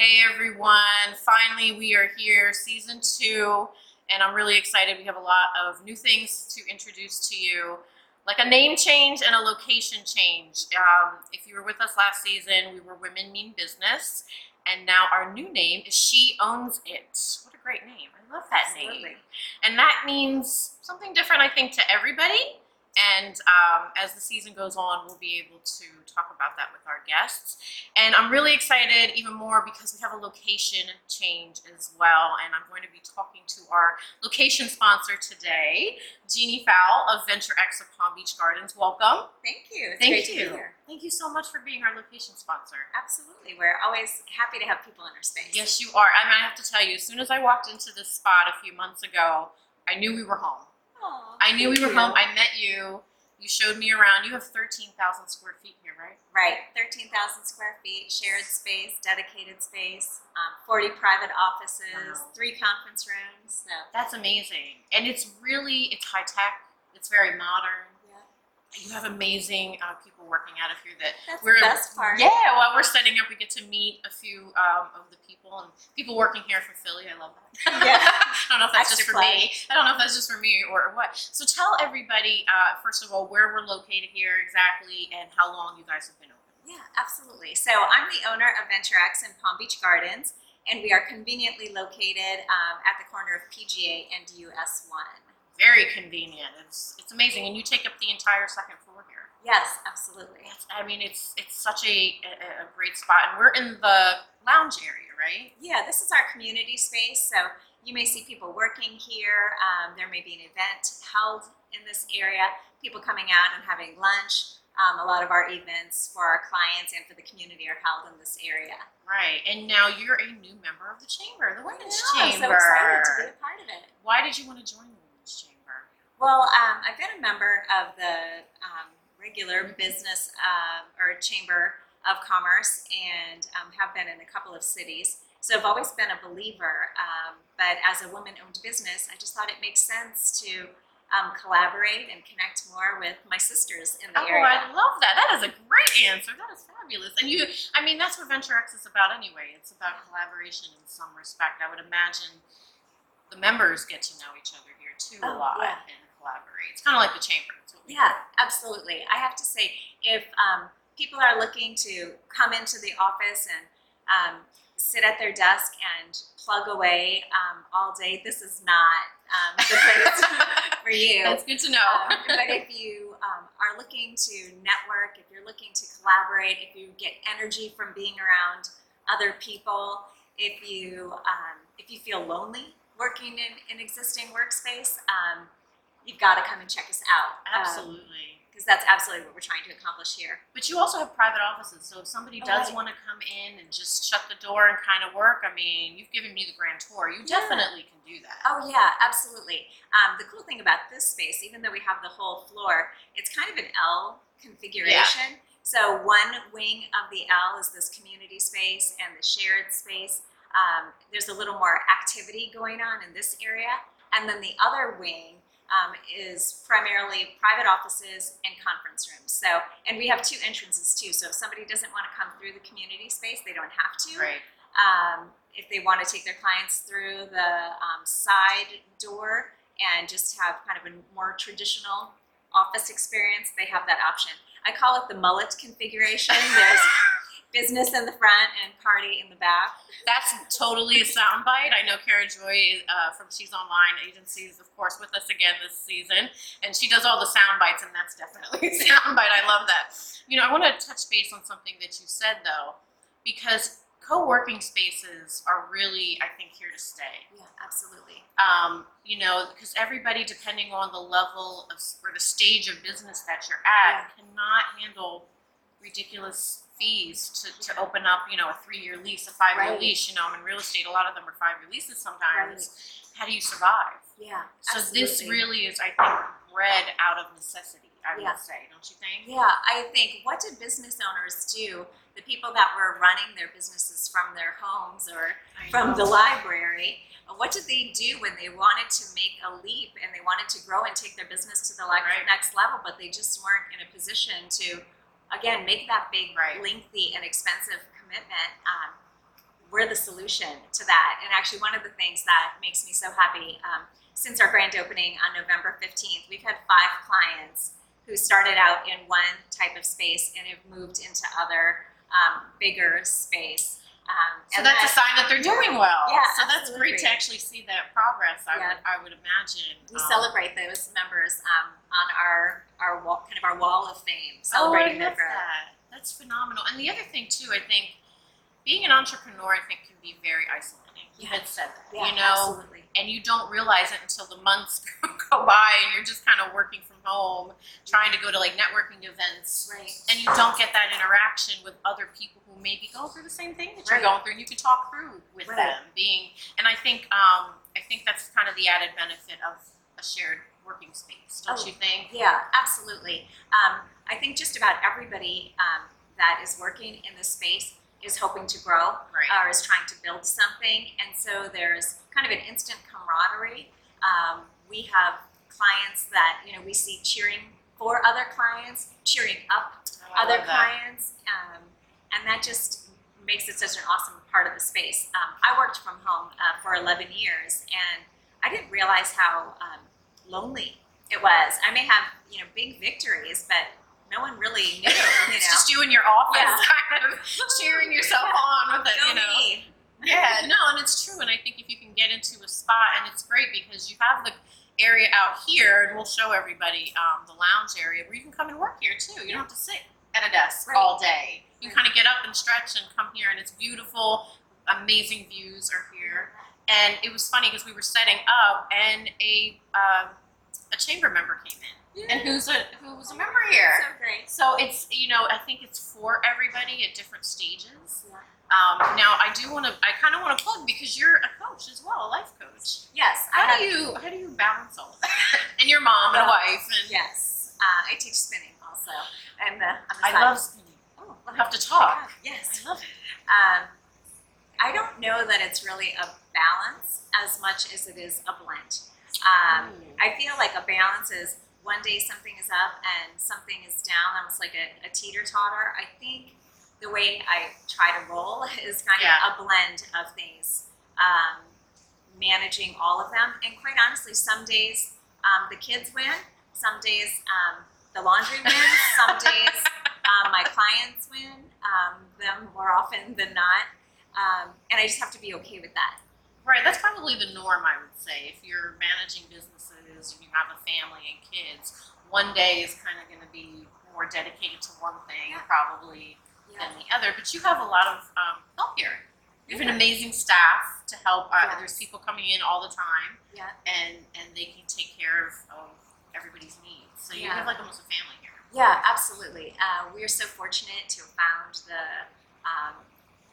Hey everyone, finally we are here, season two, and I'm really excited. We have a lot of new things to introduce to you, like a name change and a location change. Um, if you were with us last season, we were Women Mean Business, and now our new name is She Owns It. What a great name! I love that Absolutely. name. And that means something different, I think, to everybody. And um, as the season goes on, we'll be able to talk about that with our guests. And I'm really excited even more because we have a location change as well. And I'm going to be talking to our location sponsor today, Jeannie Fowl of Venture X of Palm Beach Gardens. Welcome. Thank you. It's Thank great you. to be here. Thank you so much for being our location sponsor. Absolutely. We're always happy to have people in our space. Yes, you are. I mean, I have to tell you, as soon as I walked into this spot a few months ago, I knew we were home. I knew we were you. home. I met you. You showed me around. You have 13,000 square feet here, right? Right. 13,000 square feet, shared space, dedicated space, um, 40 private offices, Wow. three conference rooms. So, That's amazing. And it's really, it's high tech. It's very modern. You have amazing uh, people working out of here that That's we're the best part. Yeah, while we're setting up, we get to meet a few um, of the people and people working here from Philly. I love that. Yeah. I don't know if that's just Extra for me. I don't know if that's just for me or what. So tell everybody, uh, first of all, where we're located here exactly and how long you guys have been open. Yeah, absolutely. So I'm the owner of Venture X in Palm Beach Gardens, and we are conveniently located um, at the corner of PGA and US 1. Very convenient. It's it's amazing, and you take up the entire second floor here. Yes, absolutely. It's, I mean, it's it's such a, a, a great spot, and we're in the lounge area, right? Yeah, this is our community space. So you may see people working here. Um, there may be an event held in this area, people coming out and having lunch. Um, a lot of our events for our clients and for the community are held in this area. Right. And now you're a new member of the chamber, the women's Yeah, I'm chamber. so excited to be a part of it. Why did you want to join the women's chamber? Well, um, I've been a member of the um, regular business um, or chamber of commerce and um, have been in a couple of cities. So I've always been a believer. Um, but as a woman-owned business, I just thought it makes sense to um, collaborate and connect more with my sisters in the oh, area. I love that. That is a great answer. That is fabulous. And you, I mean, that's what Venture X is about anyway. It's about collaboration in some respect. I would imagine the members get to know each other here too a Oh, lot yeah. and collaborate. It's kind of like the chamber. Yeah, absolutely. I have to say, if um, people are looking to come into the office and um, sit at their desk and plug away um, all day, this is not um, the place for you. That's good to know. Um, but if you um, are looking to network, if you're looking to collaborate, if you get energy from being around other people, if you um, if you feel lonely working in an existing workspace, um, you've got to come and check us out. Absolutely. because that's absolutely what we're trying to accomplish here. But you also have private offices, so if somebody Oh, does right. want to come in and just shut the door and kind of work, I mean, you've given me the grand tour. You Yeah. definitely can do that. Oh yeah, absolutely. Um, the cool thing about this space, even though we have the whole floor, it's kind of an L configuration. Yeah. So one wing of the L is this community space and the shared space. Um, there's a little more activity going on in this area, and then the other wing um, is primarily private offices and conference rooms. So, and we have two entrances too. So if somebody doesn't want to come through the community space, they don't have to Right. um, if they want to take their clients through the um, side door and just have kind of a more traditional office experience, they have that option. I call it the mullet configuration. There's business in the front and party in the back. That's totally a soundbite. I know Kara Joy uh, from She's Online Agencies, of course, with us again this season, and she does all the sound bites, and that's definitely a soundbite. I love that. You know, I want to touch base on something that you said though, because co-working spaces are really, I think, here to stay. Yeah, absolutely. um, you know, because everybody, depending on the level of or the stage of business that you're at, cannot handle ridiculous fees to, to open up, you know, a three-year lease, a five-year Right. lease. You know, I'm in real estate. A lot of them are five-year leases sometimes. How do you survive? Yeah. So this absolutely. really is, I think, bred out of necessity. I Yeah. would say, don't you think? Yeah, I think what did business owners do? The people that were running their businesses from their homes or I from know. the library. What did they do when they wanted to make a leap and they wanted to grow and take their business to the Right. next level, but they just weren't in a position to, again, make that big, Right. lengthy, and expensive commitment? Um, we're the solution to that. And actually, one of the things that makes me so happy um, since our grand opening on November 15th, we've had five clients who started out in one type of space and have moved into other um, bigger space. Um, So that's a sign that they're doing well. Yeah, So that's great to actually see that progress. I Yeah. would I would imagine. we Um, celebrate those members um, on our our wall, kind of our wall of fame, celebrating Oh, I their love that. That's phenomenal. And the other thing too, I think being an entrepreneur, I think, can be very isolating. You had said that, Yeah, you know, absolutely. And you don't realize it until the months go by, and you're just kind of working from home, trying to go to like networking events, Right. and you don't get that interaction with other people who maybe go through the same thing that you're going through, and you can talk through with Right. them. Being, and I think, um, I think that's kind of the added benefit of a shared working space, don't Oh. you think? Yeah, absolutely. Um, I think just about everybody um, that is working in this space is hoping to grow Right. or is trying to build something, and so there's kind of an instant camaraderie. Um, we have clients that you know we see cheering for other clients, cheering up Oh, other clients, um, and that just makes it such an awesome part of the space. Um, I worked from home uh, for 11 years, and I didn't realize how um, lonely it was. I may have you know big victories, but no one really knew. You know, It's just you in your office, Yeah. kind of cheering yourself on with it, Go you know. me. Yeah, no, and it's true. And I think if you can get into a spot, and it's great because you have the area out here, and we'll show everybody um, the lounge area where you can come and work here too. You don't have to sit at a desk Right. all day. You Right. kind of get up and stretch and come here, and it's beautiful. Amazing views are here. And it was funny because we were setting up, and a um, a chamber member came in, and who's a who was a member here. So. So it's you know I think it's for everybody at different stages. Yeah. Um, now I do want to I kind of want to plug because you're a coach as well, a life coach. Yes, I How have. do you how do you balance all of that? and your mom and a wife and Yes, uh, I teach spinning also, and uh, I side. love spinning. Oh, We'll have to talk. Yes. I love it. Um, I don't know that it's really a balance as much as it is a blend. Um, I feel like a balance is one day something is up and something is down, almost like a, a teeter totter. I think the way I try to roll is kind Yeah. of a blend of things, um, managing all of them. And quite honestly, some days um, the kids win, some days um, the laundry wins, some days um, my clients win, um, them more often than not. Um, and I just have to be okay with that. Right, that's probably the norm, I would say. If you're managing businesses and you have a family and kids, one day is kind of going to be more dedicated to one thing, Yeah. probably, than the other. But you have a lot of um, help here. You have an amazing staff to help. Uh, There's people coming in all the time, Yeah. and and they can take care of, of everybody's needs. So you Yeah. have like almost a family here. Yeah, absolutely. Uh, we are so fortunate to have found the um,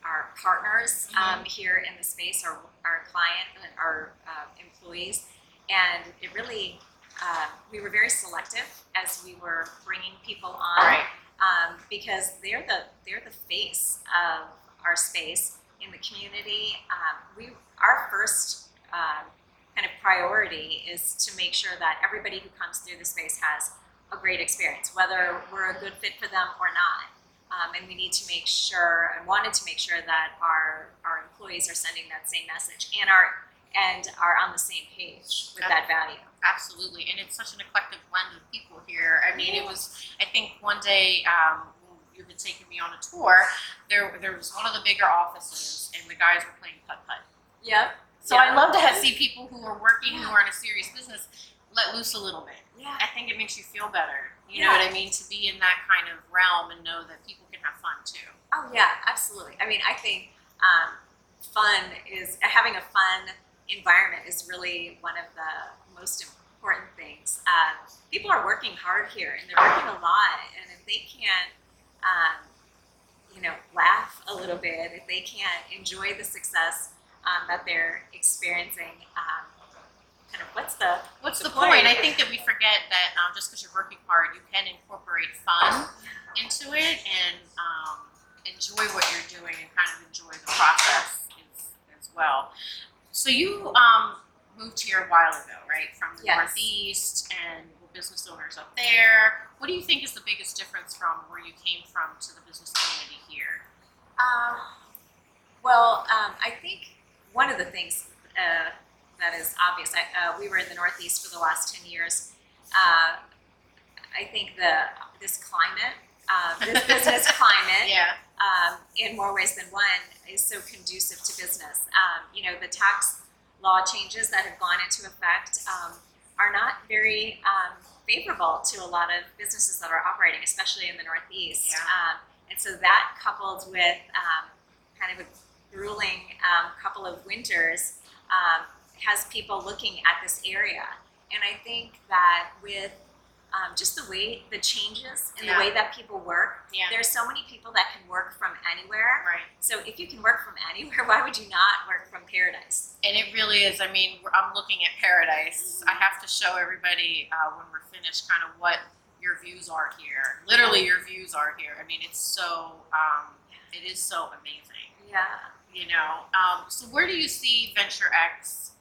our partners um, here in the space, our our client, and our uh, employees, and it really uh, we were very selective as we were bringing people on um, because they're the they're the face of our space in the community. Um, we our first um, kind of priority is to make sure that everybody who comes through the space has a great experience, whether we're a good fit for them or not. Um, and we need to make sure and wanted to make sure that our our employees are sending that same message and are and are on the same page with that value. Absolutely, and it's such an eclectic blend of people here. I mean, it was. I think one day um, you had taken me on a tour. There, there was one of the bigger offices, and the guys were playing putt putt. Yep. So I love to have, see people who are working, who are in a serious business, let loose a little bit. Yeah. I think it makes you feel better. You know what I mean? To be in that kind of realm and know that people can have fun too. Oh yeah, absolutely. I mean, I think um, fun is having a fun environment is really one of the most important things. Uh, people are working hard here, and they're working a lot. And if they can't, um, you know, laugh a little bit, if they can't enjoy the success um, that they're experiencing, um, kind of what's the What's the, The point? point. I think that we forget that um, just because you're working hard, you can incorporate fun into it and um, enjoy what you're doing and kind of enjoy the process well. So you um, moved here a while ago, right? From the Yes. Northeast and were business owners up there. What do you think is the biggest difference from where you came from to the business community here? Uh, Well, um, I think one of the things uh, that is obvious, I, uh, we were in the Northeast for the last 10 years. Uh, I think the this climate, uh, this business climate, Yeah. um, in more ways than one, is so conducive to business. Um, you know, the tax law changes that have gone into effect um, are not very um, favorable to a lot of businesses that are operating, especially in the Northeast. Yeah. Um, and so that coupled with um, kind of a grueling um, couple of winters um, has people looking at this area. And I think that with um, just the way the changes in Yeah. the way that people work, Yeah. there's so many people that can work from anywhere. Right. So if you can work from anywhere, why would you not work from paradise? And it really is. I mean, I'm looking at paradise. I have to show everybody uh, when we're finished kind of what your views are here. Literally, your views are here. I mean, it's so, um, it is so amazing. Yeah. You know. Um, so, where do you see Venture X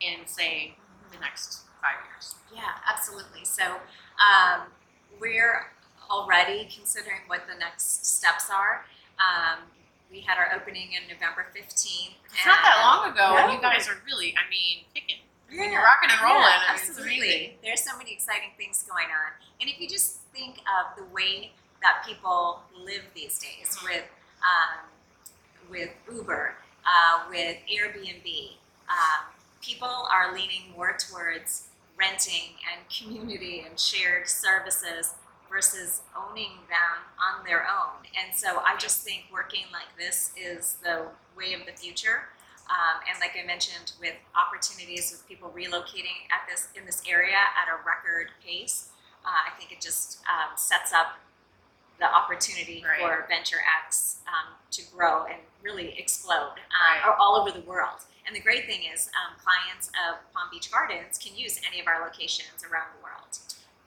in, say, the next five years? Yeah, absolutely. So um, we're already considering what the next steps are. Um, we had our opening in November 15th. It's not that long ago, and you guys are really, I mean, kicking. I mean, Yeah. you're rocking and rolling. Yeah, I mean, it's absolutely. There's so many exciting things going on. And if you just think of the way that people live these days Mhm. with um, with Uber, uh, with Airbnb, um, people are leaning more towards renting and community and shared services versus owning them on their own. And so I just think working like this is the way of the future. Um, and like I mentioned, with opportunities with people relocating at this in this area at a record pace, uh, I think it just um, sets up the opportunity Right. for Venture X um, to grow and really explode um, Right. all over the world. And the great thing is, um, clients of Palm Beach Gardens can use any of our locations around the world.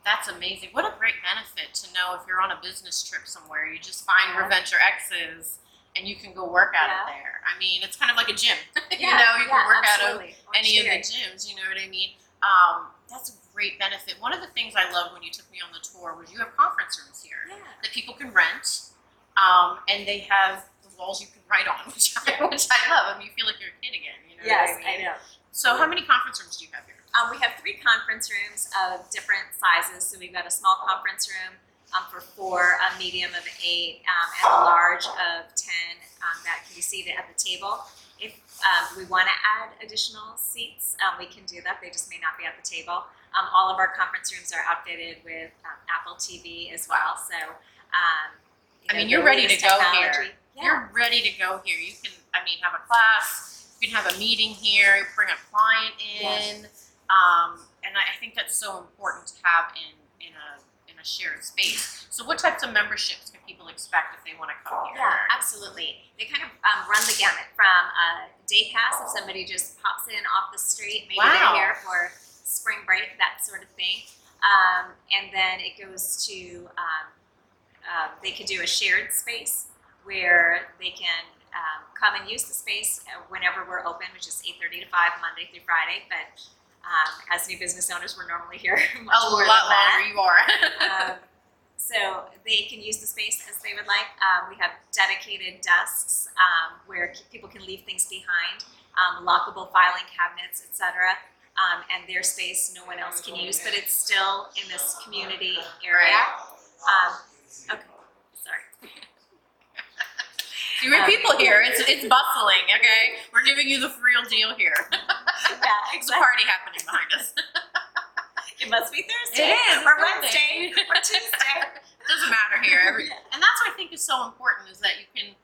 That's amazing. What a great benefit to know if you're on a business trip somewhere, you just find where Yeah. Venture X is and you can go work out Yeah. of there. I mean, it's kind of like a gym. you Yeah, know, you can work out of absolutely. Any of the gyms, you know what I mean? Um, that's a great benefit. One of the things I love when you took me on the tour was you have conference rooms here that people can rent, um, and they have the walls you can write on, which I, which I love. I mean, you feel like you're a kid again. You know Yes, I mean? I know. So, how many conference rooms do you have here? Um, we have three conference rooms of different sizes. So we've got a small conference room um, for four, a medium of eight, um, and a large of ten um, that can be seated at the table. If um, we want to add additional seats, um, we can do that. They just may not be at the table. Um, all of our conference rooms are outfitted with um, Apple TV as well. So, um, you I know, mean, you're ready to go here. Yeah. You're ready to go here. You can, I mean, have a class. You can have a meeting here. Bring a client in, um, and I, I think that's so important to have in in a in a shared space. So, what types of memberships can people expect if they want to come here? Yeah, absolutely. They kind of um, run the gamut from a day pass if somebody just pops in off the street, maybe Wow. they're here for spring break, that sort of thing. Um, and then it goes to um, uh, they could do a shared space where they can um, come and use the space uh, whenever we're open, which is 8:30 to 5 Monday through Friday. But um, as new business owners, we're normally here much A more lot than longer you are. um, so they can use the space as they would like. Um, we have dedicated desks um, where people can leave things behind, um, lockable filing cabinets, etc. Um, and their space no one else can use, but it's still in this community area. Um, okay. You uh, have people here. It's it's bustling. Okay, we're giving you the real deal here. yeah, It's a party happening behind us. It must be Thursday It is, or it's Wednesday Thursday. or Tuesday. It doesn't matter here. Every, and that's what I think is so important is that you can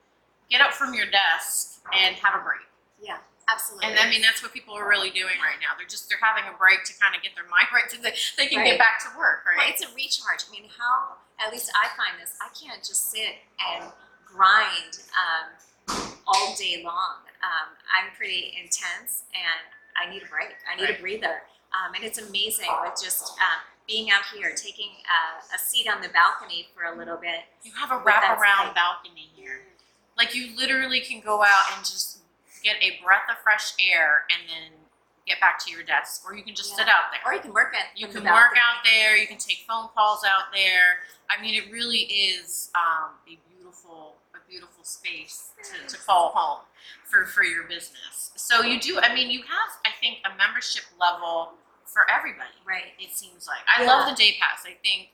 get up from your desk and have a break. Yeah, absolutely. And I mean that's what people are really doing right now. They're just they're having a break to kind of get their mind right so they, they can Right. get back to work, Well, right? it's a recharge. I mean, how, at least I find this, I can't just sit and grind um, all day long. Um, I'm pretty intense and I need a break. I need Right. a breather. Um, and it's amazing with just um, being out here, taking uh, a seat on the balcony for a little bit. You have a wraparound balcony here. Like you literally can go out and just get a breath of fresh air and then get back to your desk, or you can just sit out there. Or you can work at You can work out there. You can take phone calls out there. I mean, it really is um, a beautiful, a beautiful space to, to call home for for your business. So you do. I mean, you have, I think, a membership level for everybody. Right. It seems like I Yeah. love the day pass. I think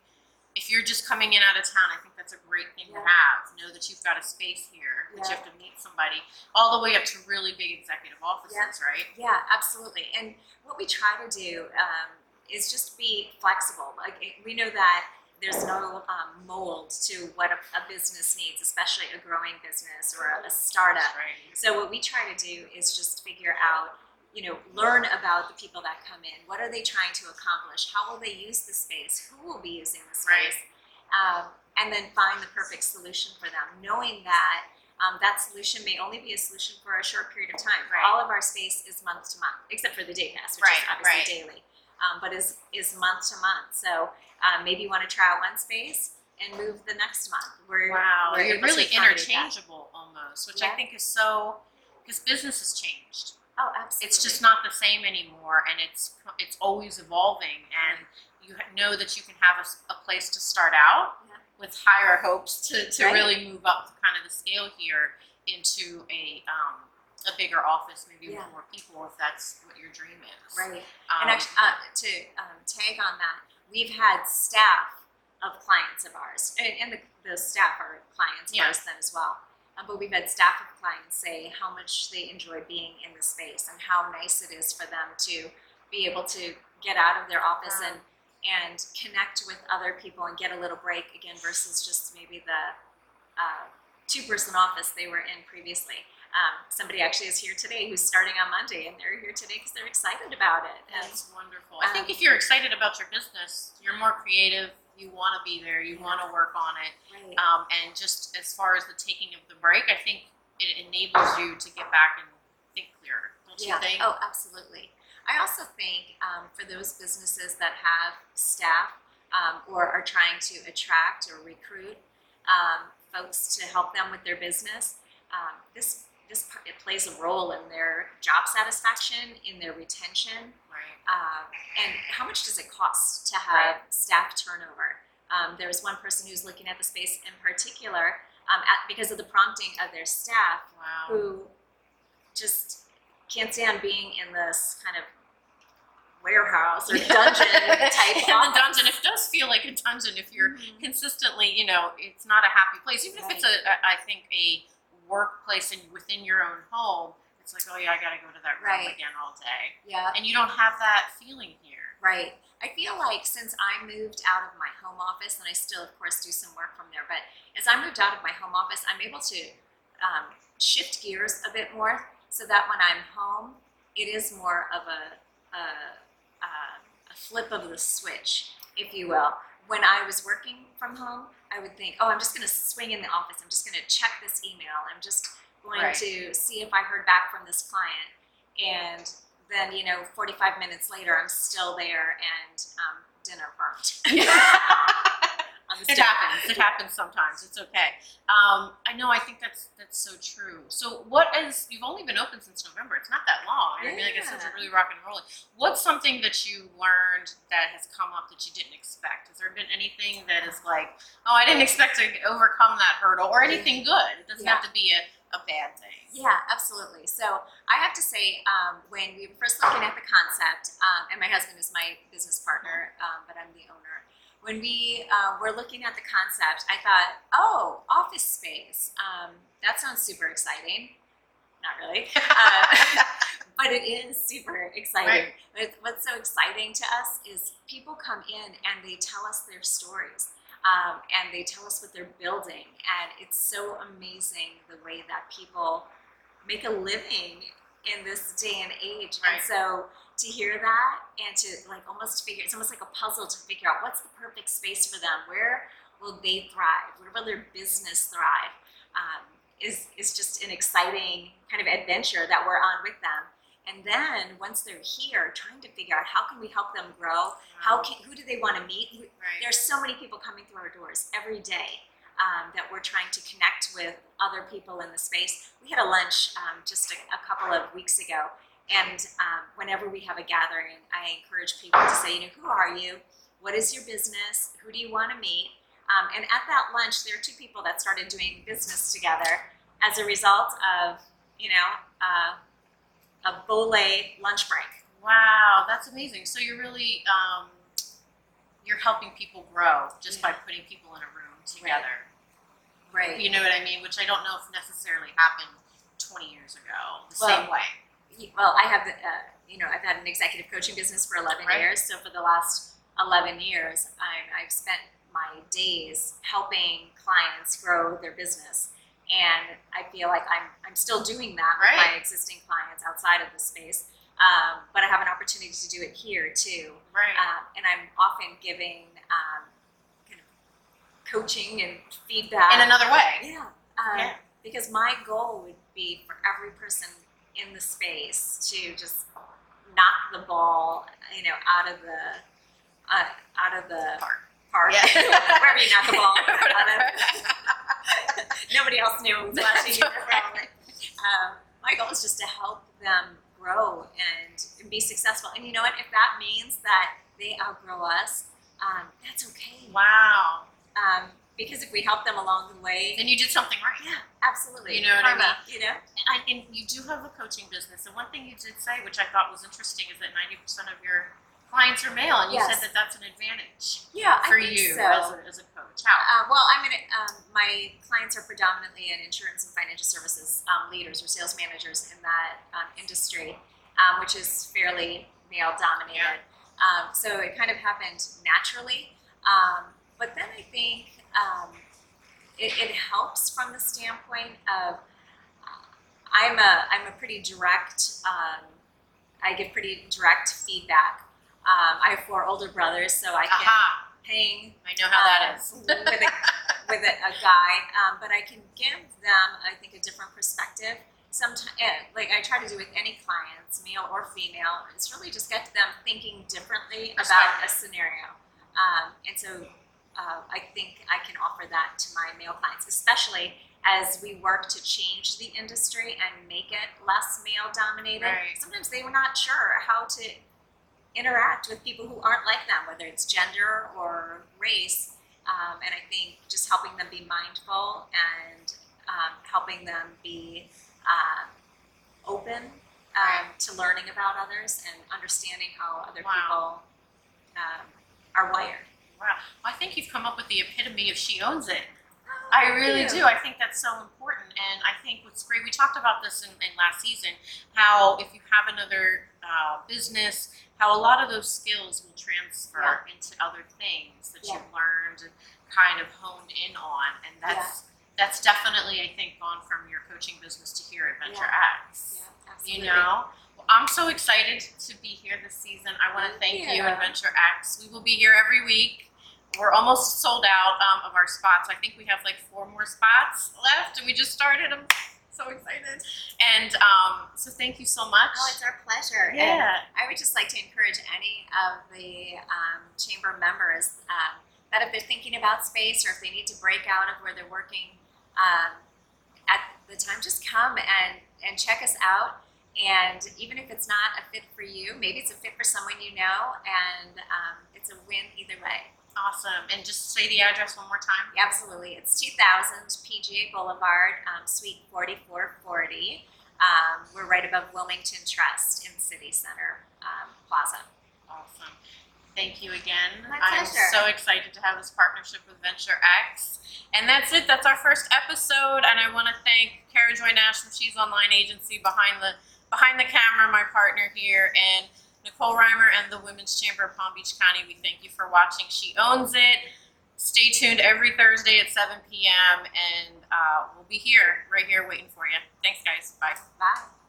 if you're just coming in out of town, I think that's a great thing to have. Know that you've got a space here, that you have to meet somebody, all the way up to really big executive offices, right? Yeah, absolutely. And what we try to do um, is just be flexible. Like we know that there's no um, mold to what a, a business needs, especially a growing business or a, a startup. Right. So what we try to do is just figure out, you know, learn about the people that come in. What are they trying to accomplish? How will they use the space? Who will be using the Right. space? Um, and then find the perfect solution for them, knowing that um, that solution may only be a solution for a short period of time. Right. All of our space is month to month, except for the day pass, which Right, is obviously right. daily, um, but is is month to month. So um, maybe you want to try out one space and move the next month. We're, Wow, we're you're really accommodate that. interchangeable almost, which I think is so because business has changed. Oh, absolutely. It's just not the same anymore, and it's it's always evolving. And you know that you can have a place to start out Yeah. with higher hopes to, to Right. really move up kind of the scale here into a um, a bigger office, maybe Yeah. with more people, if that's what your dream is. Right. Um, And actually, uh, to um, tag on that, we've had staff of clients of ours, and, and the, the staff are clients of Yeah. ours then as well. Um, but we've had staff of clients say how much they enjoy being in the space and how nice it is for them to be able to get out of their office Wow. and and connect with other people and get a little break again versus just maybe the uh, two person office they were in previously. Um, somebody actually is here today who's starting on Monday, and they're here today because they're excited about it. And That's wonderful. I think if you're excited about your business, you're more creative. You want to be there. You want to work on it. right. Um, and just as far as the taking of the break, I think it enables you to get back and think clearer. Don't you think? Oh, absolutely. I also think um, for those businesses that have staff um, or are trying to attract or recruit um, folks to help them with their business, um, this this it plays a role in their job satisfaction, in their retention, Right. um, and how much does it cost to have staff turnover? Um, there was one person who's looking at the space in particular um, at, because of the prompting of their staff Wow. who just can't stand being in this kind of warehouse or dungeon type in the dungeon. It does feel like a dungeon if you're Mhm. consistently, you know, it's not a happy place. Even if it's a, a I think a workplace and within your own home, it's like, oh yeah, I got to go to that room Right. again all day, Yeah, and you don't have that feeling here. right. I feel like since I moved out of my home office, and I still, of course, do some work from there, but as I moved out of my home office, I'm able to um, shift gears a bit more so that when I'm home, it is more of a, a, a, a flip of the switch, if you will. When I was working from home, I would think, oh, I'm just going to swing in the office. I'm just going to check this email. I'm just going Right. to see if I heard back from this client. And then, you know, 45 minutes later, I'm still there and um, dinner burnt. on the It happens. It happens sometimes. It's okay. Um, I know. I think that's that's so true. So, what is? You've only been open since November. It's not that long. I mean, like it says, Yeah. you're really rock and rolling. What's something that you learned that has come up that you didn't expect? Has there been anything that is like, oh, I didn't expect to overcome that hurdle, or anything good? It doesn't have to be a, a bad thing. Yeah, absolutely. So I have to say, um, when we were first looking at the concept, um, and my husband is my business partner, um, but I'm the owner. When we uh, were looking at the concept, I thought, oh, office space. Um, that sounds super exciting. Not really. Uh, but it is super exciting. But what's so exciting to us is people come in and they tell us their stories. Um, and they tell us what they're building. And it's so amazing the way that people make a living in this day and age. Right. And so to hear that and to like almost figure it's almost like a puzzle to figure out what's the perfect space for them. Where will they thrive? Where will their business thrive? Um, is is just an exciting kind of adventure that we're on with them. And then once they're here, trying to figure out how can we help them grow? How can who do they want to meet? Right. there's so many people coming through our doors every day um, that we're trying to connect with other people in the space. We had a lunch um, just a, a couple of weeks ago, And um, whenever we have a gathering, I encourage people to say, you know, who are you? What is your business? Who do you want to meet? Um, and at that lunch, there are two people that started doing business together as a result of, you know, uh, a Bole lunch break. Wow, that's amazing. So you're really um, you're helping people grow just by putting people in a room together. Right. You know what I mean? Which I don't know if necessarily happened 20 years ago the Well, same way. Well, I have, uh, you know, I've had an executive coaching business for 11 Right. years. So for the last 11 years, I've, I've spent my days helping clients grow their business. And I feel like I'm, I'm still doing that with my existing clients outside of the space. Um, but I have an opportunity to do it here too. Right. Um, and I'm often giving um, kind of coaching and feedback. in another way. Yeah. Um, Yeah. Because my goal would be for every person in the space to just knock the ball, you know, out of the uh, out of the Park. park, Yeah. wherever you knock the ball out of. Nobody else knew who was watching. Right. Um, my goal is just to help them grow and, and be successful. And you know what? If that means that they outgrow us, um, that's okay. wow. Um, because if we help them along the way, Then you did something right. yeah, absolutely. You know what I mean? You know? And, and you do have a coaching business. And one thing you did say, which I thought was interesting, is that 90% of your clients are male. And you Yes. said that that's an advantage Yeah, for I think you so. as, a, as a coach. How? Uh, well, I'm in. Um, my clients are predominantly in insurance and financial services um, leaders or sales managers in that um, industry, um, which is fairly male dominated. Um, so it kind of happened naturally. Um, but then I think um, it, it helps from the standpoint of uh, I'm a I'm a pretty direct. Um, I give pretty direct feedback. Um, I have four older brothers, so I can Aha. hang I know how that um, with a, with a, a guy, um, but I can give them, I think, a different perspective. Sometimes, like I try to do with any clients, male or female, it's really just get them thinking differently about a scenario. Um, and so uh, I think I can offer that to my male clients, especially as we work to change the industry and make it less male dominated. Right. Sometimes they were not sure how to interact with people who aren't like them, whether it's gender or race. Um, and I think just helping them be mindful and um, helping them be uh, open um, to learning about others and understanding how other Wow. people um, are wired. Wow. I think you've come up with the epitome of she owns it. I really do. I think that's so important. And I think what's great, we talked about this in, in last season, how if you have another uh, business, how a lot of those skills will transfer into other things that Yeah. you've learned and kind of honed in on. And that's that's definitely, I think, gone from your coaching business to here at Venture X. Yeah, absolutely. You know? I'm so excited to be here this season. I want to thank you, Adventure X. We will be here every week. We're almost sold out um, of our spots. I think we have like four more spots left, and we just started. I'm so excited. And um, so thank you so much. Oh, it's our pleasure. And yeah. I would just like to encourage any of the um, chamber members um, that if they're thinking about space or if they need to break out of where they're working um, at the time, just come and, and check us out. And even if it's not a fit for you, maybe it's a fit for someone you know, and um, it's a win either way. Awesome. And just say the address one more time. Absolutely. It's 2000 PGA Boulevard, um, Suite 4440. Um, we're right above Wilmington Trust in City Center um, Plaza. Awesome. Thank you again. My I'm pleasure. so excited to have this partnership with Venture X. And that's it. That's our first episode. And I want to thank Kara Joy Nash from She's Online Agency behind the behind the camera, my partner here, and Nicole Reimer and the Women's Chamber of Palm Beach County. We thank you for watching. She owns it. Stay tuned every Thursday at 7 p.m. and uh, we'll be here, right here, waiting for you. Thanks, guys. Bye. Bye.